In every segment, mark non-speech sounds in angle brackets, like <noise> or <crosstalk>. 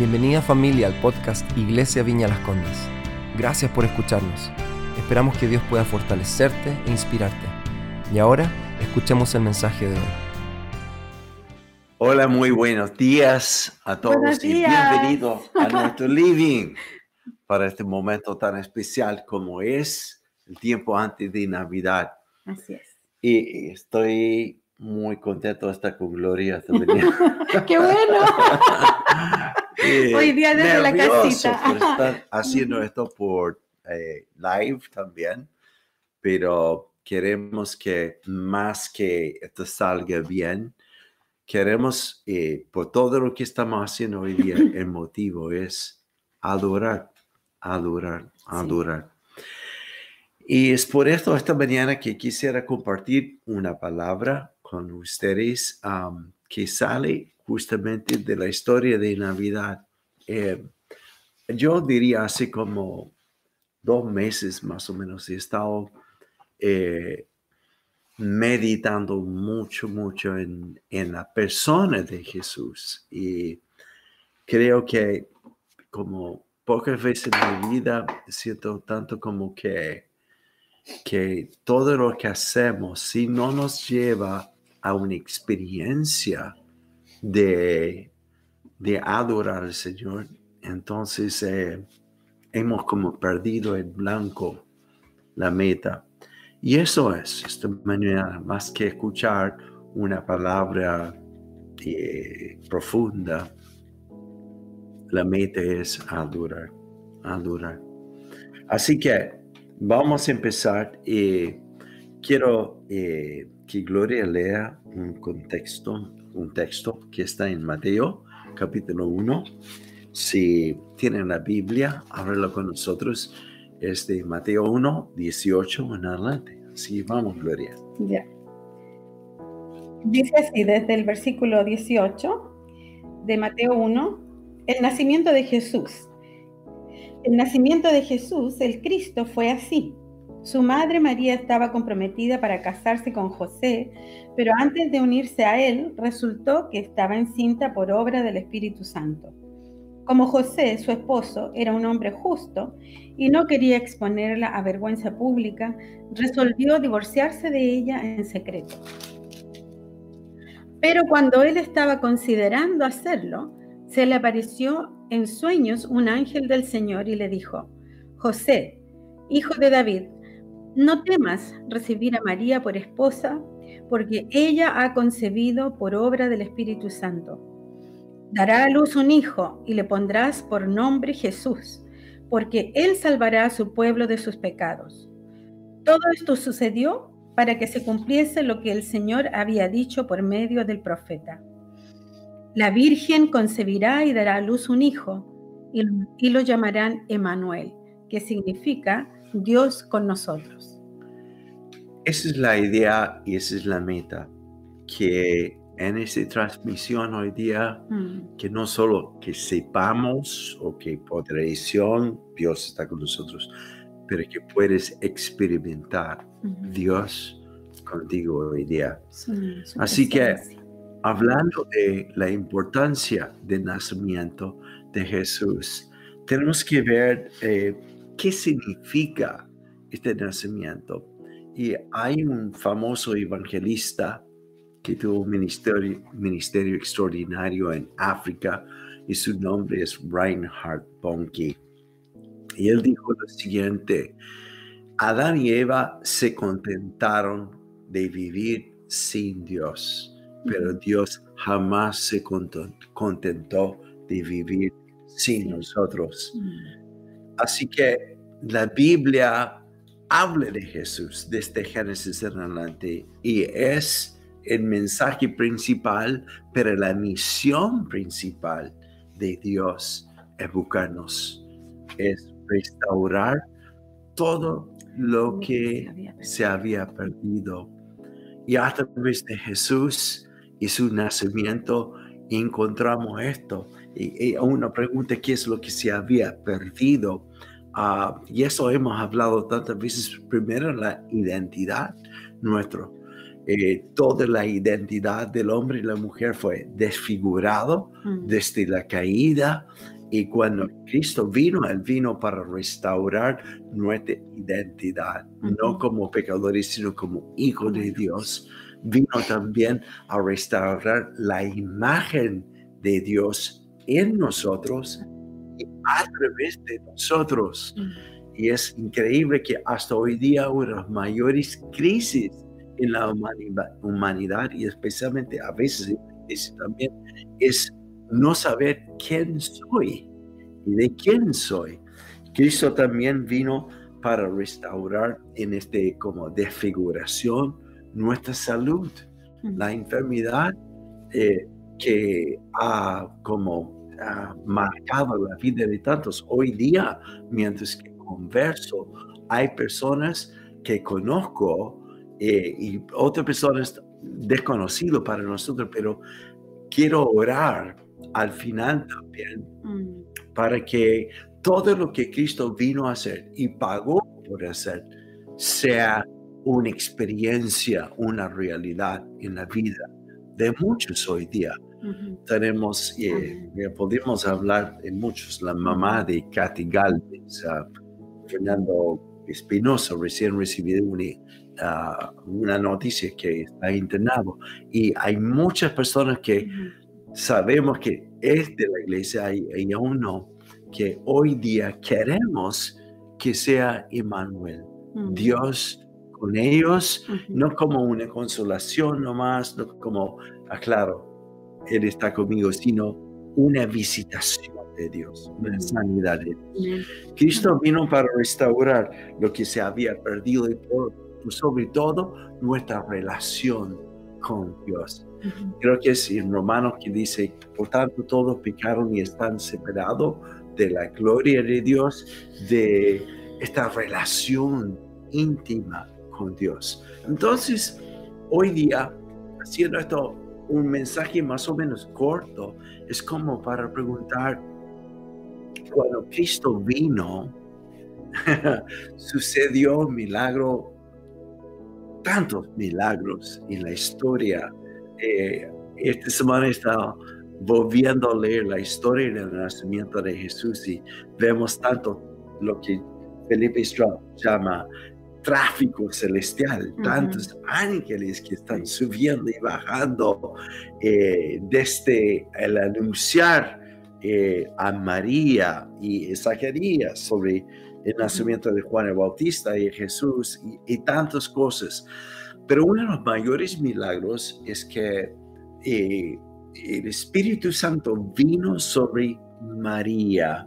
Bienvenida familia al podcast Iglesia Viña Las Condes. Gracias por escucharnos. Esperamos que Dios pueda fortalecerte e inspirarte. Y ahora, escuchemos el mensaje de hoy. Hola, muy buenos días a todos y bienvenidos a <laughs> nuestro living para este momento tan especial como es el tiempo antes de Navidad. Así es. Y estoy muy contento estar con Gloria <laughs> ¡Qué bueno! <laughs> Hoy día desde la casita. por estar <laughs> haciendo esto por eh, live también, pero queremos que más que esto salga bien, queremos, eh, por todo lo que estamos haciendo hoy día, el motivo es adorar, adorar, adorar. Y es por esto esta mañana que quisiera compartir una palabra con ustedes que sale justamente de la historia de Navidad. Eh, yo diría hace como dos meses más o menos he estado eh, meditando mucho, mucho en, en, la persona de Jesús. Y creo que como pocas veces en mi vida siento tanto como que, que todo lo que hacemos, si no nos lleva a una experiencia de, de adorar al Señor, entonces eh, hemos como perdido el blanco, la meta. Y eso es esta mañana, más que escuchar una palabra eh, profunda, la meta es adorar, adorar. Así que vamos a empezar y quiero eh, que Gloria lea un contexto, un texto que está en Mateo capítulo 1 si tienen la Biblia, ábrelo con nosotros. Es de Mateo 1, 18 en adelante. Así vamos, Gloria. Ya. Dice así desde el versículo 18 de Mateo 1, el nacimiento de Jesús. El nacimiento de Jesús, el Cristo, fue así. Su madre María estaba comprometida para casarse con José, pero antes de unirse a él, resultó que estaba encinta por obra del Espíritu Santo. Como José, su esposo, era un hombre justo y no quería exponerla a vergüenza pública, resolvió divorciarse de ella en secreto. Pero cuando él estaba considerando hacerlo, se le apareció en sueños un ángel del Señor y le dijo, José, hijo de David, no temas recibir a María por esposa, porque ella ha concebido por obra del Espíritu Santo Dará a luz un hijo y le pondrás por nombre Jesús, porque él salvará a su pueblo de sus pecados. Todo esto sucedió para que se cumpliese lo que el Señor había dicho por medio del profeta. La Virgen concebirá y dará a luz un hijo, y, lo llamarán Emanuel, que significa Dios con nosotros. Esa es la idea y esa es la meta, que en esta transmisión hoy día mm. que no solo que sepamos o que por tradición Dios está con nosotros, pero que puedes experimentar Dios contigo hoy día. Así que hablando de la importancia del nacimiento de Jesús, tenemos que ver eh, qué significa este nacimiento. Y hay un famoso evangelista que tuvo un ministerio, ministerio extraordinario en África y su nombre es Reinhard Bonnke. Y él dijo lo siguiente, Adán y Eva se contentaron de vivir sin Dios, pero Dios jamás se contentó de vivir sin nosotros. Así que la Biblia habla de Jesús desde Génesis en adelante y es el mensaje principal, pero la misión principal de Dios es buscarnos, es restaurar todo lo que se había perdido. Y a través de Jesús y su nacimiento encontramos esto. Y, una pregunta, ¿qué es lo que se había perdido? Ah, y eso hemos hablado tantas veces. Primero, la identidad nuestra eh, toda la identidad del hombre y la mujer fue desfigurado Mm. desde la caída. Y cuando Cristo vino, Él vino para restaurar nuestra identidad, no como pecadores, sino como hijos de Dios. Vino también a restaurar la imagen de Dios en nosotros a través de nosotros. Mm. Y es increíble que hasta hoy día una de las mayores crisis en la humanidad, humanidad y especialmente a veces también es no saber quién soy y de quién soy. Cristo también vino para restaurar en este como desfiguración nuestra salud, Mm. la enfermedad eh, que ha como ha marcado la vida de tantos. Hoy día, mientras que converso, hay personas que conozco eh, y otras personas desconocidas para nosotros, pero quiero orar al final también Mm. para que todo lo que Cristo vino a hacer y pagó por hacer sea una experiencia, una realidad en la vida de muchos hoy día. Tenemos, eh, eh, podemos hablar de muchos, la mamá de Katy Galvez, ah, Fernando Espinosa, recién recibió una, ah, una noticia que está internado. Y hay muchas personas que sabemos que es de la iglesia y, y aún no, que hoy día queremos que sea Emmanuel, Mm. Dios con ellos, no como una consolación nomás, no como, aclaro, Él está conmigo, sino una visitación de Dios, una Mm. sanidad de Dios. Cristo vino para restaurar lo que se había perdido y por- sobre todo nuestra relación con Dios. Creo que es en Romanos que dice, por tanto todos pecaron y están separados de la gloria de Dios, de esta relación íntima con Dios. Entonces, hoy día, haciendo esto un mensaje más o menos corto, es como para preguntar, cuando Cristo vino, <laughs> sucedió milagro, tantos milagros en la historia. Eh, esta semana estaba volviendo a leer la historia del nacimiento de Jesús y vemos tanto lo que Felipe Strauss llama tráfico celestial, tantos ángeles que están subiendo y bajando eh, desde el anunciar eh, a María y Zacarías sobre el nacimiento de Juan el Bautista y Jesús y, y tantas cosas. Pero uno de los mayores milagros es que eh, el Espíritu Santo vino sobre María.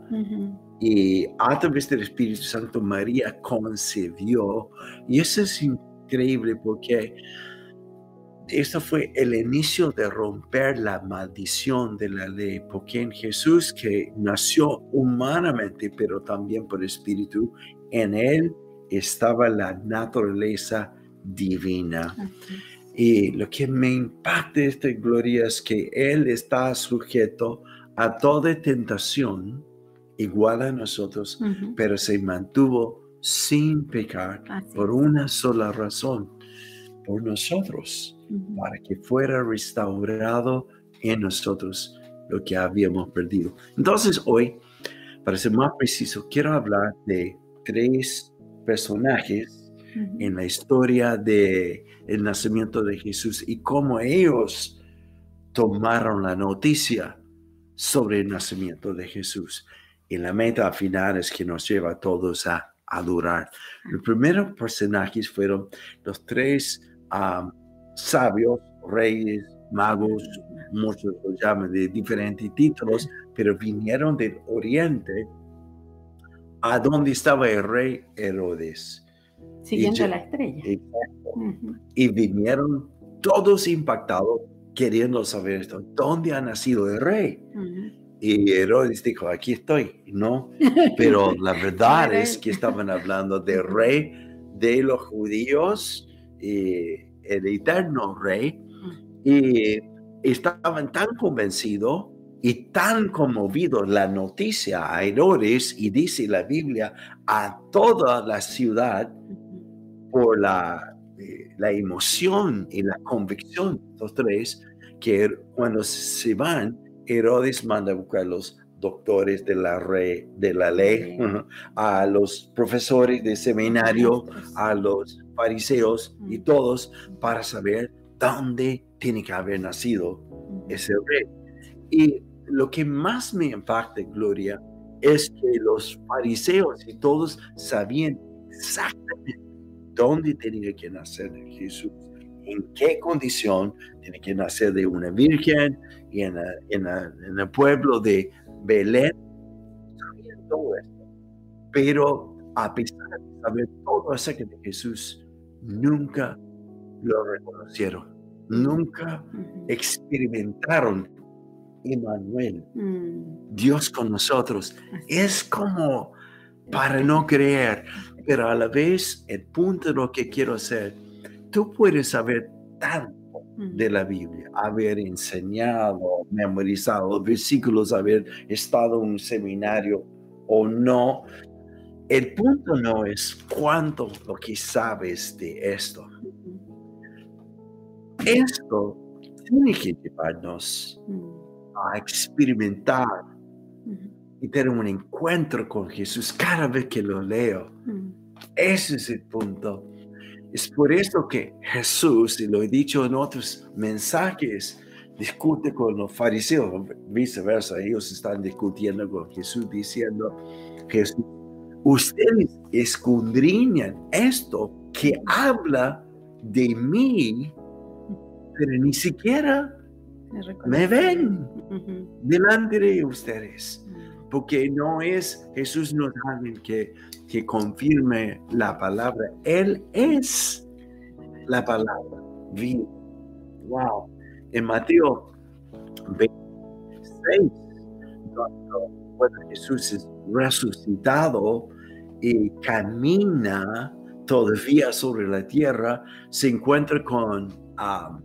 Y a través del Espíritu Santo María concibió. Y eso es increíble porque esto fue el inicio de romper la maldición de la ley, porque en Jesús que nació humanamente, pero también por Espíritu, en él estaba la naturaleza divina. Así. Y lo que me impacta de esta gloria es que Él está sujeto a toda tentación, igual a nosotros, pero se mantuvo sin pecar Así por una sola razón, por nosotros, para que fuera restaurado en nosotros lo que habíamos perdido. Entonces hoy, para ser más preciso, quiero hablar de tres personajes en la historia de el nacimiento de Jesús y cómo ellos tomaron la noticia sobre el nacimiento de Jesús. Y la meta final es que nos lleva a todos a adorar. Los primeros personajes fueron los tres sabios, reyes, magos, muchos los llaman de diferentes títulos, pero vinieron del oriente a donde estaba el rey Herodes. Siguiendo ya- la estrella. Y vinieron todos impactados queriendo saber esto. ¿Dónde ha nacido el rey? Y Herodes dijo, aquí estoy, ¿no? <laughs> Pero la verdad es que estaban hablando del rey de los judíos, y el eterno rey, y estaban tan convencidos y tan conmovidos. La noticia a Herodes, y dice la Biblia, a toda la ciudad por la, eh, la emoción y la convicción, los tres, que cuando se van, Herodes manda a buscar a los doctores de la, re, de la ley, a los profesores de seminario, a los fariseos y todos para saber dónde tiene que haber nacido ese rey. Y lo que más me impacta, Gloria, es que los fariseos y todos sabían exactamente dónde tenía que nacer Jesús, en qué condición tiene que nacer de una virgen y en, la- en la- en el pueblo de Belén. Todo esto. Pero a pesar de saber todo acerca de Jesús, nunca lo reconocieron, nunca experimentaron Emmanuel, Mm. Dios con nosotros. Es como para no creer, pero a la vez el punto de lo que quiero hacer, tú puedes saber tanto Mm. de la Biblia, haber enseñado, memorizado versículos, haber estado en un seminario o no. El punto no es cuánto lo que sabes de esto. Ujú. Esto tiene que llevarnos Mm. a experimentar Ujú. y tener un encuentro con Jesús cada vez que lo leo. Mm. Ese es el punto. Es por eso que Jesús, y lo he dicho en otros mensajes, discute con los fariseos, viceversa, ellos están discutiendo con Jesús diciendo, Jesús, ustedes escudriñan esto que habla de mí, pero ni siquiera Me ven delante de ustedes Mm. porque no es Jesús no alguien que, que confirme la palabra, Él es la palabra viva. Wow. En Mateo 26, cuando, Jesús es resucitado y camina todavía sobre la tierra, se encuentra con ah,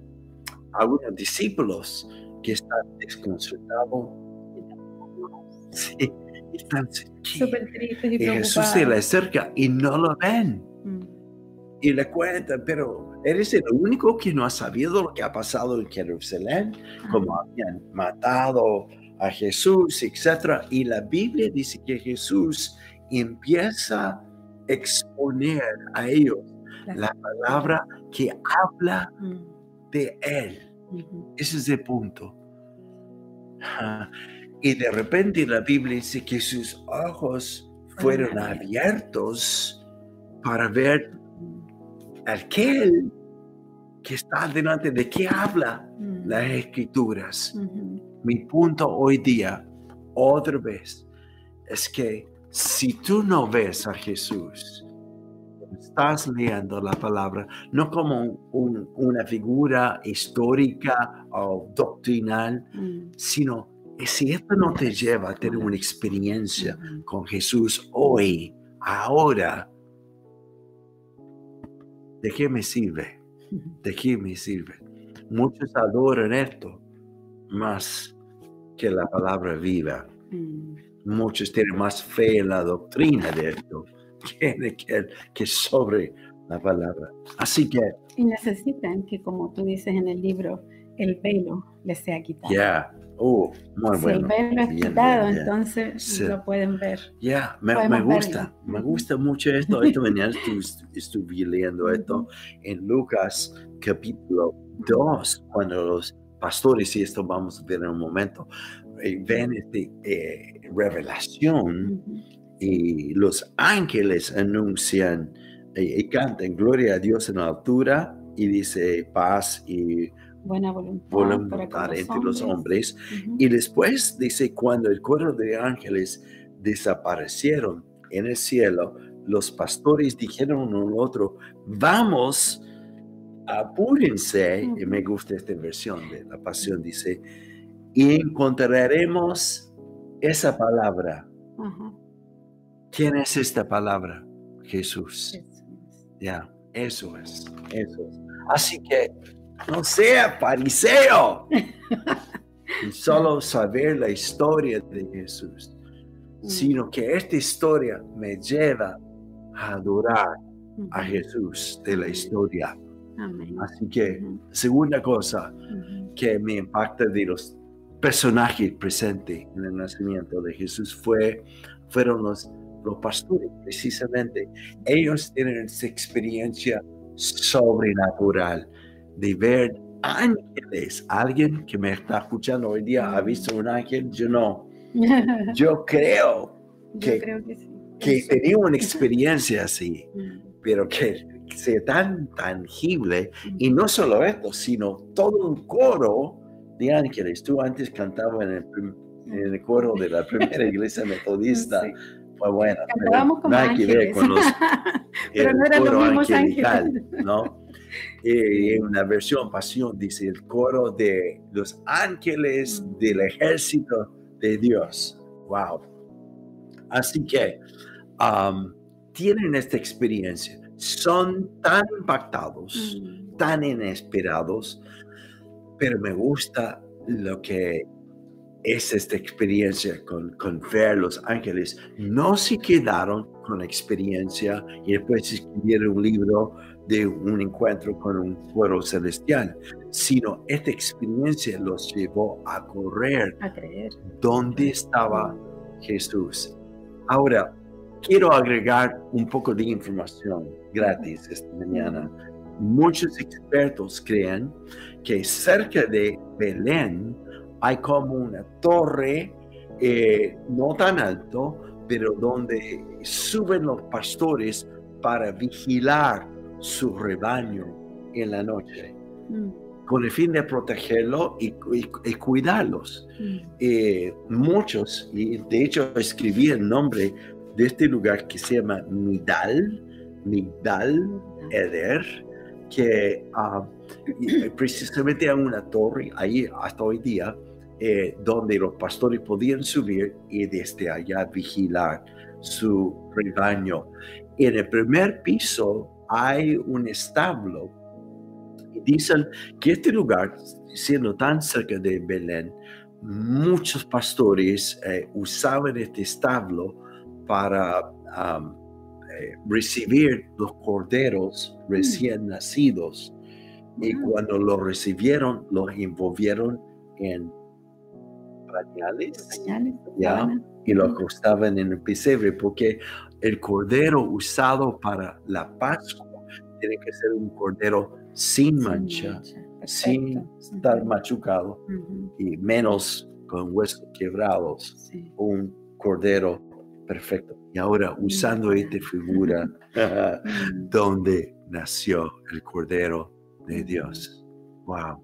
algunos discípulos que están desconcertados <laughs> están ¿qué? Súper tristes y Y Jesús se le acerca y no lo ven. Mm. Y le cuentan, pero eres el único que no ha sabido lo que ha pasado en Jerusalén, como habían matado a Jesús, etc. Y la Biblia dice que Jesús empieza a exponer a ellos la palabra que habla Mm. de Él. Ese es el punto. Ah, Y de repente la Biblia dice que sus ojos fueron abiertos para ver aquel que está delante de qué habla Mm. las escrituras. Mi punto hoy día, otra vez, es que si tú no ves a Jesús, estás leyendo la palabra no como un- una figura histórica o doctrinal, Mm. sino que si esto no te lleva a tener una experiencia con Jesús hoy, ahora, ¿de qué me sirve? ¿De qué me sirve? Muchos adoran esto más que la palabra viva. Mm. Muchos tienen más fe en la doctrina de esto <laughs> que, que, que sobre la palabra. Así que, Y necesitan que, como tú dices en el libro, el velo les sea quitado. ya, oh, muy si bueno. es Bien, quitado, entonces Sí. lo pueden ver. Ya, me, Podemos me gusta, verlo. me gusta mucho esto. Esta mañana <laughs> estu- estuve leyendo esto en Lucas capítulo 2, cuando los pastores, y esto vamos a ver en un momento, eh, ven esta revelación Ujú. y los ángeles anuncian eh, y cantan gloria a Dios en la altura y dice paz y Buena voluntad, para con voluntad entre los hombres. Y después dice, cuando el coro de ángeles desaparecieron en el cielo, los pastores dijeron uno al otro, vamos, apúrense, y me gusta esta versión de la pasión, dice, y encontraremos esa palabra. ¿Quién es esta palabra? Jesús. Jesús. Ya, eso es, eso es. Así que no sea fariseo, <laughs> y solo saber la historia de Jesús, Mm. sino que esta historia me lleva a adorar a. Jesús de la historia Amén. Así que, segunda cosa que me impacta de los personajes presentes en el nacimiento de Jesús fue, fueron los, los pastores, precisamente. Ellos tienen esa experiencia sobrenatural de ver ángeles. Alguien que me está escuchando hoy día ha visto un ángel, yo no. <laughs> Yo creo Yo que- creo que sí. que tenía una experiencia así, Mm, pero que sea tan tangible. mm. Y no solo esto, sino todo un coro de ángeles. Tú antes cantabas en el, en el coro de la primera <laughs> iglesia metodista. Sí. Pues bueno, pero como nada que ver ángeles. con los, <laughs> Pero no eran los mismos ángeles. ¿no? Eh, en una versión pasión dice el coro de los ángeles del ejército de Dios. Wow. Así que um, tienen esta experiencia, son tan impactados, Mm, tan inesperados, pero me gusta lo que es esta experiencia con, con ver los ángeles. No se quedaron con la experiencia y después escribieron un libro de un encuentro con un fuero celestial, sino esta experiencia los llevó a correr A creer. dónde estaba Jesús. Ahora, quiero agregar un poco de información gratis esta mañana. Muchos expertos creen que cerca de Belén hay como una torre, eh, no tan alto, pero donde suben los pastores para vigilar su rebaño en la noche, Mm, con el fin de protegerlo y- y- y cuidarlos. Mm, eh, muchos, y de hecho escribí el nombre de este lugar que se llama Midal, Midal Eder, que ah, precisamente hay una torre ahí hasta hoy día eh, donde los pastores podían subir y desde allá vigilar su rebaño. En el primer piso hay un establo. Y dicen que este lugar, siendo tan cerca de Belén, muchos pastores eh, usaban este establo para am, eh, recibir los corderos recién nacidos. Y cuando los recibieron, los envolvieron en pañales Pañales, Ya. y los acostaban en el pesebre, porque el cordero usado para la Pascua tiene que ser un cordero sin Sin mancha, sin estar machucado y menos con huesos quebrados, sí. un cordero perfecto. Y ahora usando esta figura Mm, <laughs> <laughs> donde nació el cordero de Dios. Wow.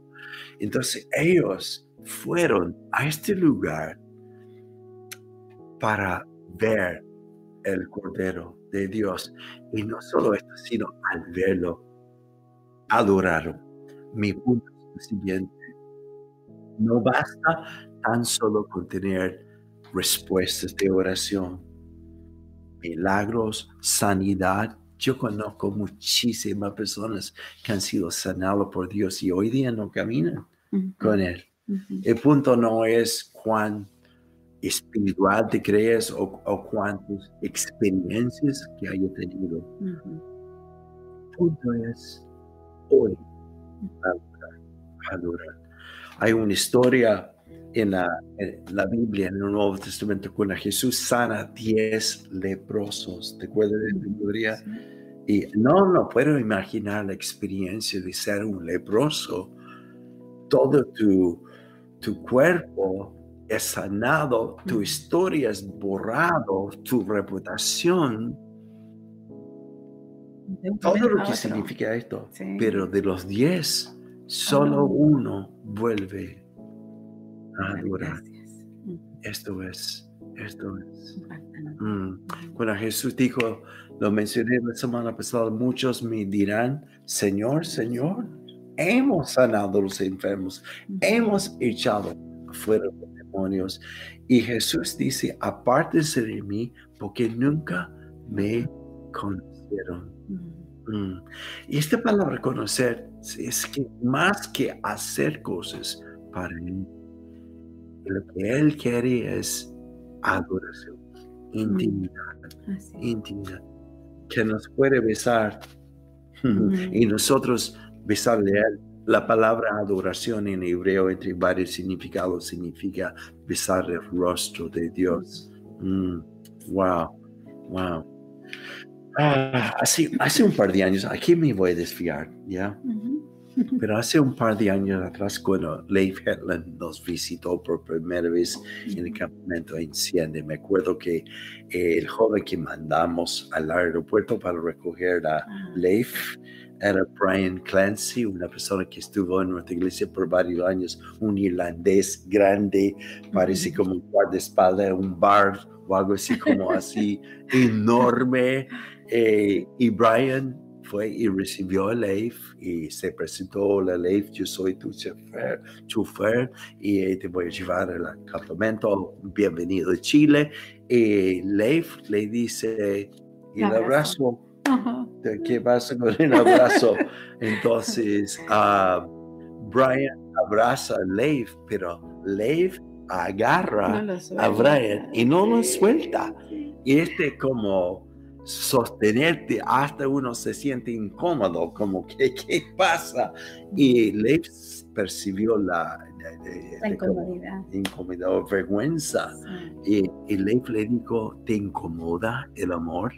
Entonces ellos fueron a este lugar para ver el cordero de Dios. Y no solo esto, sino al verlo, adoraron. Mi punto es el siguiente. No basta tan solo con tener respuestas de oración, milagros, sanidad. Yo conozco muchísimas personas que han sido sanadas por Dios y hoy día no caminan con Él. El punto no es cuán espiritual te crees o, o cuántas experiencias que haya tenido. Ujú. El punto es hoy adorar. Hay una historia en la, en la Biblia, en el Nuevo Testamento, cuando Jesús sana 10 leprosos. ¿Te acuerdas de esta historia? Sí. Y no, no puedo imaginar la experiencia de ser un leproso. Todo tu, tu cuerpo es sanado, tu historia es borrado, tu reputación, todo lo que significa esto. Sí. Pero de los 10, solo Ah. uno vuelve a adorar. Gracias. Mm, Esto es, esto es. impactante. Mm. Cuando Jesús dijo, lo mencioné la semana pasada, muchos me dirán, Señor, Señor, hemos sanado a los enfermos, hemos echado fuera demonios. Y Jesús dice, apártense de mí porque nunca me conocieron. Mm, Mm. Y esta palabra conocer es que más que hacer cosas para Él, lo que Él quiere es adoración, intimidad, así. intimidad, que nos puede besar Mm. <laughs> y nosotros besarle a él. La palabra adoración en hebreo entre varios significados significa besar el rostro de Dios. Mm, wow, wow. Ah, hace, hace un par de años, aquí me voy a desfiar, ¿ya? Pero hace un par de años atrás, cuando Leif Hetland nos visitó por primera vez en el campamento Enciende, me acuerdo que el joven que mandamos al aeropuerto para recoger a Ah. Leif era Brian Clancy, una persona que estuvo en nuestra iglesia por varios años, un irlandés grande, parece como un guardaespaldas, un bar o algo así como así, <laughs> enorme. Eh, y Brian fue y recibió a Leif y se presentó a Leif, yo soy tu chofer, chofer y eh, te voy a llevar al campamento, bienvenido a Chile. Y Leif le dice, y el Abrazo. Ajá. ¿de ¿qué pasa con el abrazo? Entonces, ah, Brian abraza a Leif, pero Leif agarra No a. Brian y no lo suelta. Y este como sostenerte hasta uno se siente incómodo, como que <laughs> qué pasa. Y Leif percibió la, la- la- La la- como incomodidad. incomodidad o vergüenza. Sí. Y, y Leif le dijo, ¿te incomoda el amor?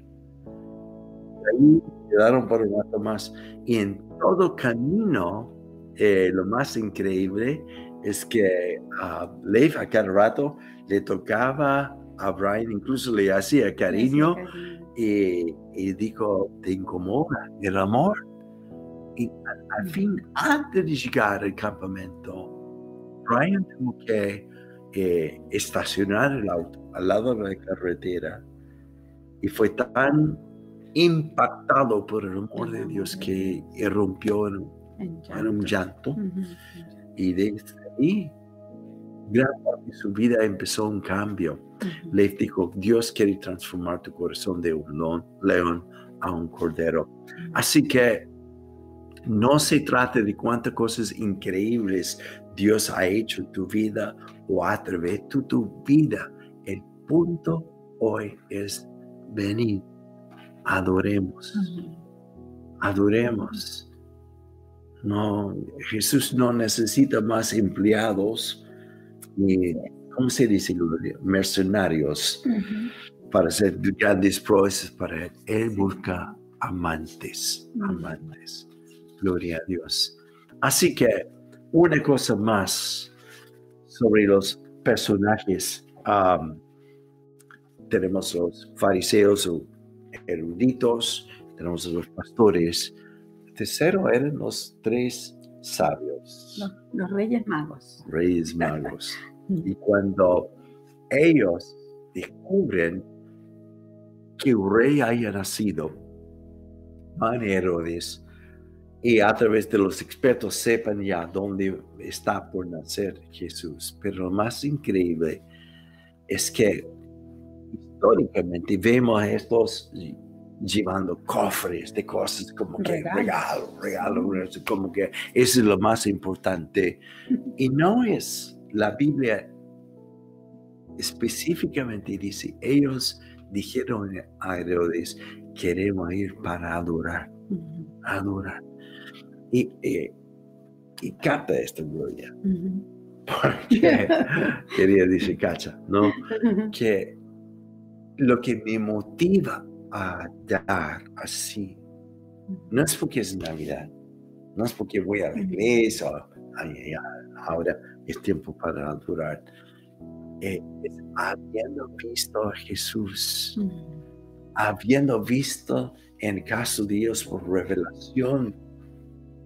Ahí quedaron por un rato más. Y en todo camino, eh, lo más increíble es que a Leif a cada rato le tocaba a Brian, incluso le hacía cariño Sí, y, y dijo, ¿te incomoda el amor? Y al, al fin, antes de llegar al campamento, Brian tuvo que eh, estacionar el auto al lado de la carretera y fue tan impactado por el amor de Dios que irrumpió en, En un llanto y desde ahí gran parte de su vida empezó un cambio. Le dijo, Dios quiere transformar tu corazón de un león, león a un cordero. Así que no se trata de cuántas cosas increíbles Dios ha hecho en tu vida o a través de tu vida. El punto hoy es venir, adoremos, adoremos. No, Jesús no necesita más empleados ni, ¿cómo se dice? Mercenarios Ujú. para hacer grandes proezas para él. Él busca amantes, amantes. Gloria a Dios. Así que una cosa más sobre los personajes. Am, tenemos los fariseos o eruditos, tenemos los pastores. Tercero eran los tres sabios, Los, los reyes magos. reyes magos. <laughs> Y cuando ellos descubren que un rey haya nacido, van a Herodes y a través de los expertos sepan ya dónde está por nacer Jesús. Pero lo más increíble es que históricamente vemos a estos llevando cofres de cosas como que regalo, regalo, como que eso es lo más importante. Y no es la Biblia específicamente dice, ellos dijeron a Herodes, queremos ir para adorar, adorar. Y, eh, y capta esta gloria, Ujú. <laughs> porque quería decir, cacha, ¿no? Que lo que me motiva a dar así, no es porque es Navidad, no es porque voy a la iglesia, ay, ay, ahora es tiempo para adorar. Eh, es habiendo visto a Jesús, habiendo visto en caso de Dios por revelación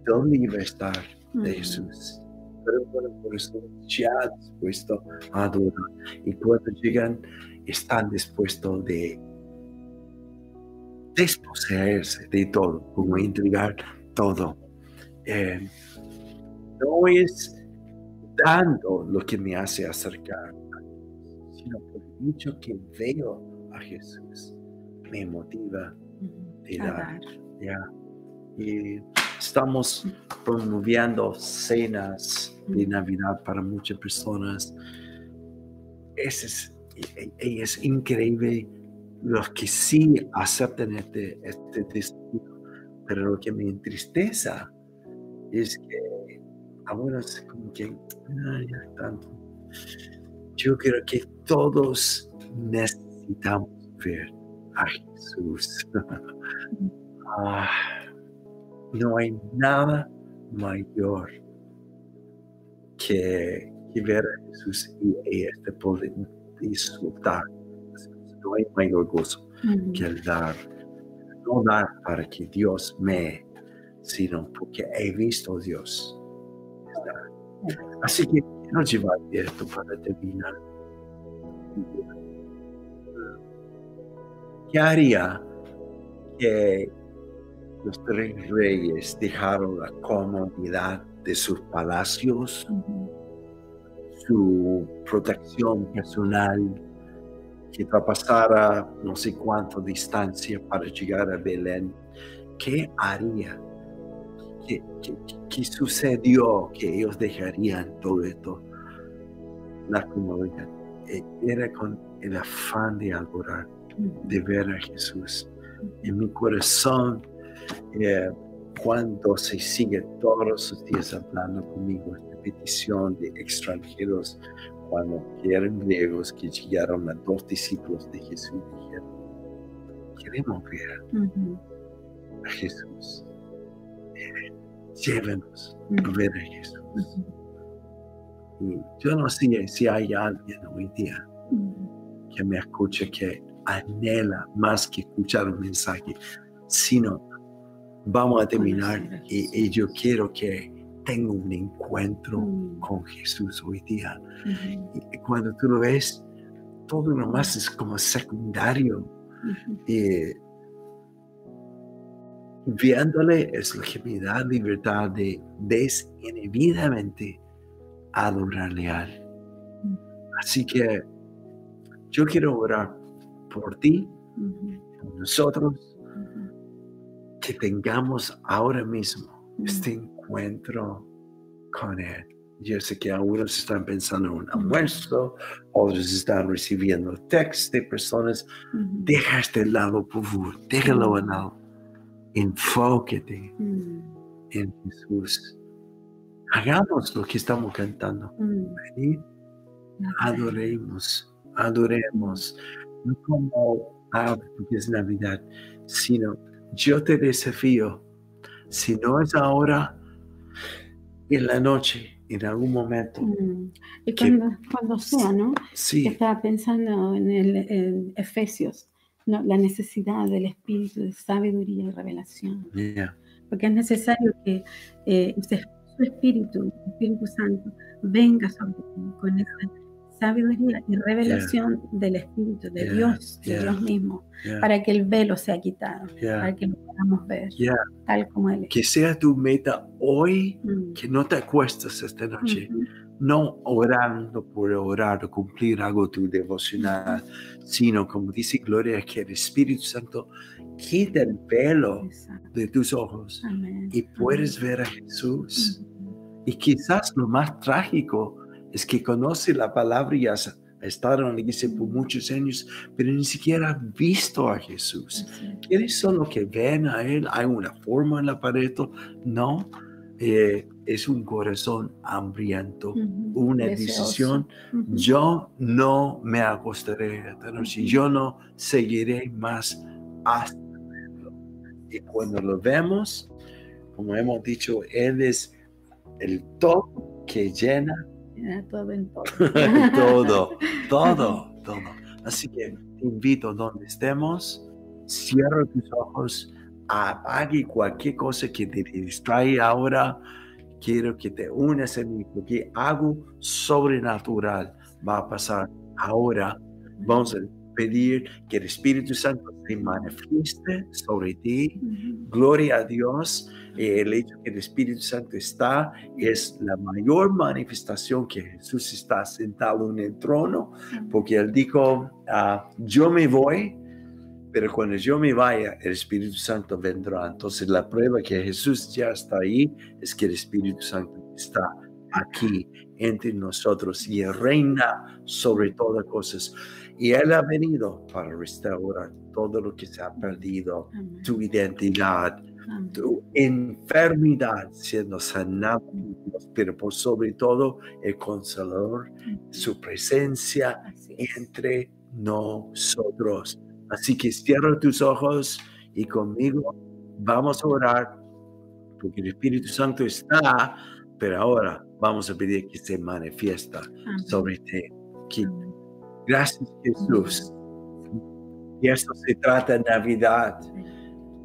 dónde iba a estar de. Jesús. Pero por el corazón ya dispuesto a adorar. Y cuando llegan, están dispuestos de desposeerse de todo, como entregar todo. Eh, no es dando lo que me hace acercar sino por hecho que veo a Jesús, me motiva de A dar. dar. Ya. Y estamos promoviendo cenas de. Navidad para muchas personas. Ese es, y- es increíble los que sí aceptan este, este desafío, pero lo que me entristece es que algunos como que, "Ah, ya tanto. Yo creo que todos necesitamos ver a Jesús. <laughs> Ah, no hay nada mayor que, que ver a Jesús y este poder disfrutar. No hay mayor gozo que el dar. No dar para que Dios me, sino porque he visto a Dios. Así que quiero llevarte esto para terminar. ¿Qué haría que los tres reyes dejaron la comodidad de sus palacios. Protección personal, que traspasara no sé cuánto distancia para llegar a Belén? ¿Qué haría? ¿Qué, qué- qué sucedió que ellos dejarían todo esto? La comodidad. Eh, Era con el afán de adorar de ver a Jesús. En mi corazón, eh, cuando se sigue todos los días hablando conmigo, esta petición de extranjeros, cuando eran griegos que llegaron a dos discípulos de Jesús, dijeron, queremos ver Ujú. a Jesús. Llévenos a Ujú. ver a Jesús. Ujú. Y yo no sé si hay alguien hoy día que me escuche que anhela más que escuchar un mensaje, sino vamos a terminar y, yo quiero que tenga un encuentro Ujú. con Jesús hoy día. Y cuando tú lo ves, todo lo más es como secundario. Ujú. Y viéndole es la que me da libertad de desinhibidamente adorarle a Él. Mm. Así que yo quiero orar por ti, por nosotros. Que tengamos ahora mismo Mm. este encuentro con Él. Yo sé que algunos están pensando en un almuerzo, otros están recibiendo textos de personas. Ujú. Deja este lado, por favor, déjalo a lado. Enfóquete Mm. en Jesús. Hagamos lo que estamos cantando. Mm. Venid, adoremos, adoremos. No como ah, porque es Navidad, sino yo te desafío. Si no es ahora, en la noche, en algún momento. Mm. Y Que- cuando, cuando sea, ¿no? Sí, Estaba pensando en, el, en Efesios, ¿no? la necesidad del espíritu de sabiduría y revelación, yeah, porque es necesario que eh, su espíritu, el Espíritu Santo, venga sobre ti con esa sabiduría y revelación del espíritu de Yeah, Dios, de yeah. Dios mismo, yeah, para que el velo sea quitado, yeah, para que lo podamos ver yeah. tal como Él es. Que sea tu meta hoy, Mm. que no te acuestes esta noche. Ujú. no orando por orar o cumplir algo tu devocional, sino como dice Gloria, que el Espíritu Santo quita el velo Exacto. de tus ojos Amén. y puedes ver a Jesús. Ujú. Y quizás lo más trágico es que conoce la palabra y has estado en la iglesia por muchos años, pero ni siquiera ha visto a Jesús. Así es. ¿Quieres solo que ven a Él? ¿Hay una forma en la pared? No, Eh, es un corazón hambriento, Ujú. una Deseoso. decisión. Ujú. Yo no me acostaré esta noche, yo no seguiré más hasta verlo. Y cuando lo vemos, como hemos dicho, Él es el todo que llena todo en todo. <laughs> todo, <laughs> todo, todo. Así que te invito donde estemos, cierra tus ojos, apague cualquier cosa que te distrae ahora. Quiero que te unas a mí porque algo sobrenatural va a pasar ahora. Vamos a pedir que el Espíritu Santo se manifieste sobre ti. Gloria a Dios. Eh, El hecho que el Espíritu Santo está es la mayor manifestación que Jesús está sentado en el trono, porque Él dijo, ah, yo me voy, pero cuando yo me vaya, el Espíritu Santo vendrá. Entonces la prueba que Jesús ya está ahí es que el Espíritu Santo está aquí entre nosotros y reina sobre todas cosas. Y Él ha venido para restaurar todo lo que se ha perdido tu identidad. Tu enfermedad siendo sanada, pero por sobre todo el consolador, su presencia entre nosotros. Así que cierra tus ojos y conmigo vamos a orar, porque el Espíritu Santo está, pero ahora vamos a pedir que se manifiesta Amén. sobre ti. Que- Amén. Gracias Jesús. Y esto se trata de Navidad.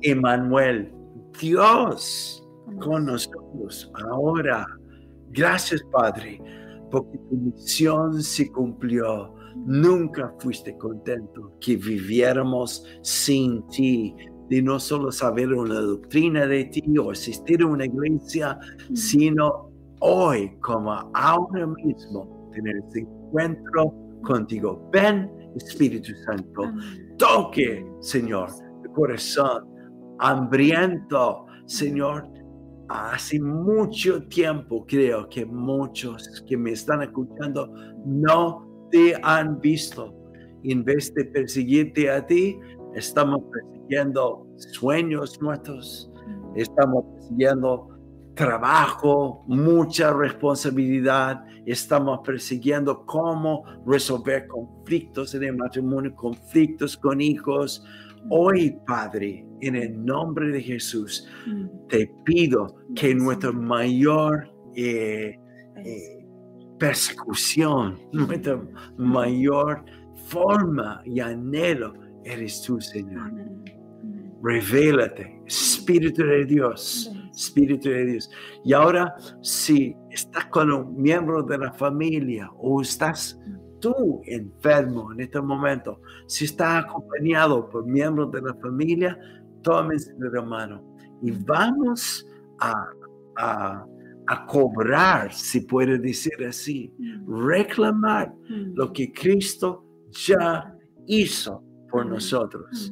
Emmanuel, Dios con nosotros ahora. Gracias, Padre, porque tu misión se cumplió. Nunca fuiste contento que viviéramos sin ti, de no solo saber una doctrina de ti o asistir a una iglesia, sino hoy, como ahora mismo, tener ese encuentro contigo. Ven, Espíritu Santo, toque, Señor, el corazón hambriento, Señor. Hace mucho tiempo creo que muchos que me están escuchando no te han visto. En vez de perseguirte a ti, estamos persiguiendo sueños nuestros, estamos persiguiendo trabajo, mucha responsabilidad, estamos persiguiendo cómo resolver conflictos en el matrimonio, conflictos con hijos. Hoy, Padre, en el nombre de Jesús, Mm. te pido que nuestra mayor eh, eh, persecución, <laughs> nuestra mayor forma y anhelo eres tú, Señor. Revélate, Espíritu de Dios. Espíritu de Dios. Y ahora, si estás con un miembro de la familia o estás tú enfermo en este momento, si estás acompañado por miembros de la familia, tómense de la mano y vamos a, a, a cobrar, si puede decir así, Mm. reclamar Mm. lo que Cristo ya hizo por Amén. nosotros.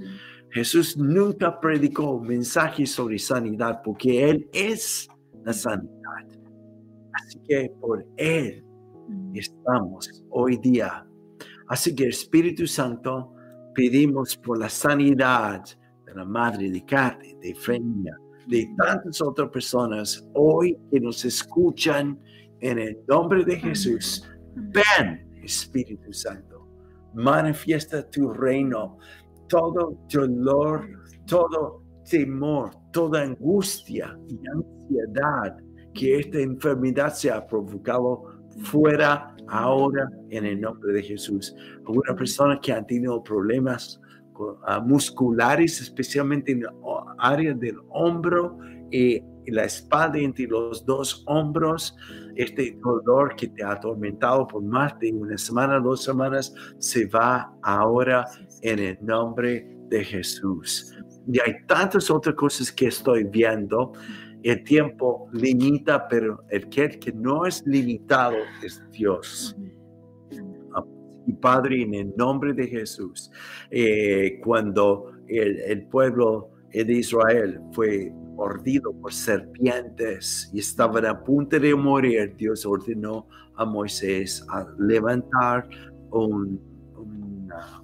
Jesús nunca predicó un mensaje sobre sanidad porque Él es la sanidad. Así que por Él Mm. Estamos hoy día. Así que Espíritu Santo, pedimos por la sanidad de la madre de Kate, de Frenia, de tantas otras personas hoy que nos escuchan en el nombre de Jesús. Ven, Espíritu Santo, manifiesta tu reino, todo dolor, todo temor, toda angustia y ansiedad que esta enfermedad se ha provocado fuera ahora en el nombre de Jesús. Algunas personas que han tenido problemas ah, musculares, especialmente en el o- área del hombro y la espalda entre los dos hombros, este dolor que te ha atormentado por más de una semana, dos semanas, se va ahora en el nombre de Jesús. Y hay tantas otras cosas que estoy viendo. El tiempo limita, pero el que, que no es limitado es Dios. Y Padre, en el nombre de Jesús, eh, cuando el, el pueblo de Israel fue mordido por serpientes y estaban a punto de morir, Dios ordenó a Moisés a levantar un, una,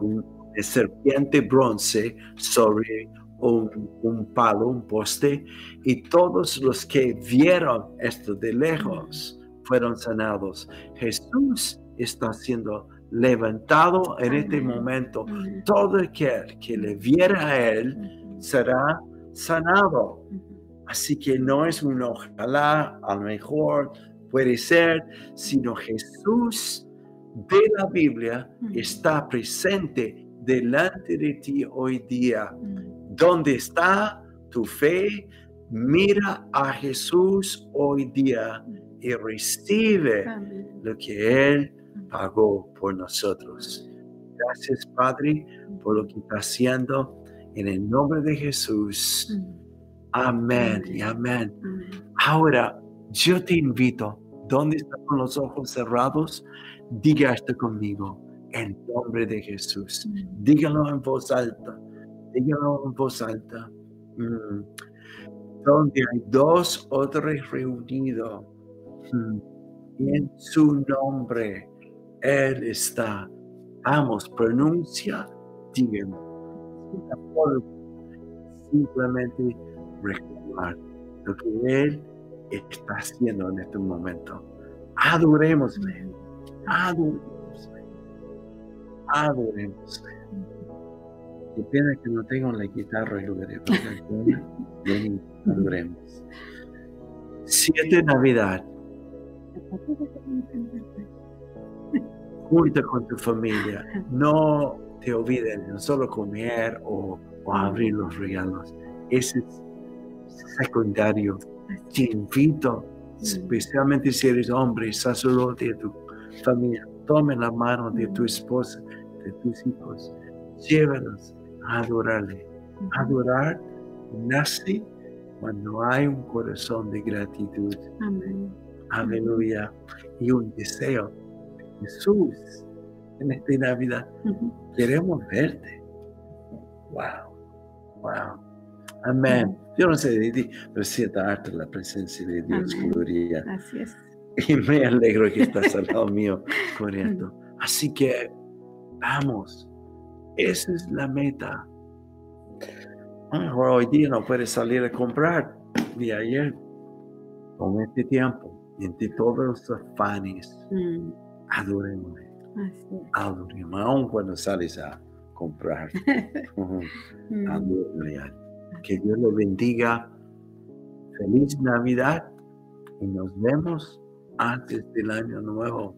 un- serpiente bronce sobre un, un palo, un poste, y todos los que vieron esto de lejos fueron sanados. Jesús está siendo levantado en este momento. Todo aquel que le viera a él será sanado. Así que no es un ojalá, a lo mejor puede ser, sino Jesús de la Biblia está presente delante de ti hoy día. ¿Dónde está tu fe? Mira a Jesús hoy día y recibe Amén. lo que Él pagó por nosotros. Gracias, Padre, por lo que está haciendo. En el nombre de Jesús. Amén y amén. Amén. Ahora, yo te invito, ¿dónde estás con los ojos cerrados? Diga esto conmigo, en nombre de Jesús. Dígalo en voz alta. Dígalo en voz alta. Mm. Donde hay dos o tres reunidos mm, en su nombre, Él está. Vamos, pronuncia, dígame. Simplemente recordar lo que Él está haciendo en este momento. Adorémosle, adorémosle, adorémosle. Qué pena que no tengo la guitarra <laughs> y lo veré, ven adoremos. Siete Navidad. Junta con tu familia. No te olvides de solo comer o, o abrir los regalos. Ese es secundario. Te invito, especialmente si eres hombre, sacerdote de tu familia, tome la mano de tu esposa, de tus hijos, llévalos adorarle. Adorar nace cuando hay un corazón de gratitud. Amén. Aleluya. Y un deseo. Jesús, en esta Navidad, queremos verte. Wow. Wow. Amén. Yo no sé de ti, pero siento harto la presencia de Dios. Gloria. Así es. Y me alegro que estás al lado mío <laughs> con esto. Así que vamos. Esa es la meta. A lo mejor hoy día no puedes salir a comprar. Y ayer, con este tiempo, entre todos los afanes, Mm, adoremos. Adoremos, aun cuando sales a comprar. <laughs> <laughs> Mm, Aleluya. Que Dios le bendiga. Feliz Navidad y nos vemos antes del año nuevo.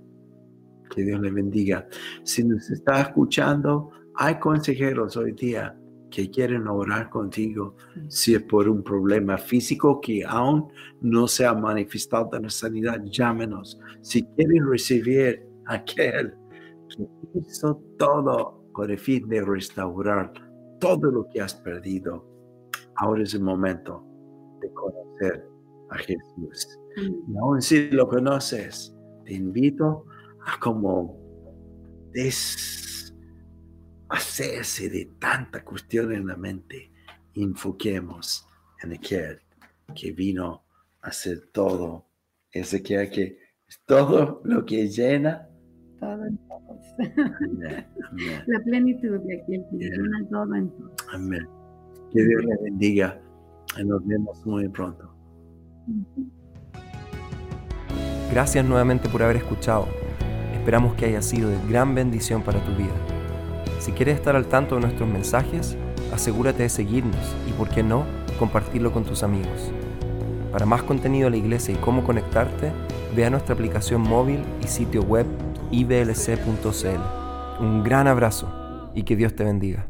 Que Dios le bendiga. Si nos está escuchando, hay consejeros hoy día que quieren orar contigo si es por un problema físico que aún no se ha manifestado en la sanidad, llámenos. Si quieres recibir aquel que hizo todo con el fin de restaurar todo lo que has perdido, ahora es el momento de conocer a Jesús. mm, Y aún si lo conoces, te invito a como deshacerse de tanta cuestión en la mente. Enfoquemos en aquel que vino a hacer todo. Ese que que es todo lo que llena. todo en todos. Amén. Amén. La plenitud de aquel que llena todo en todos. Amén. Que Dios le bendiga. Y nos vemos muy pronto. Gracias nuevamente por haber escuchado. Esperamos que haya sido de gran bendición para tu vida. Si quieres estar al tanto de nuestros mensajes, asegúrate de seguirnos y, por qué no, compartirlo con tus amigos. Para más contenido de la iglesia y cómo conectarte, ve a nuestra aplicación móvil y sitio web iblc.cl. Un gran abrazo y que Dios te bendiga.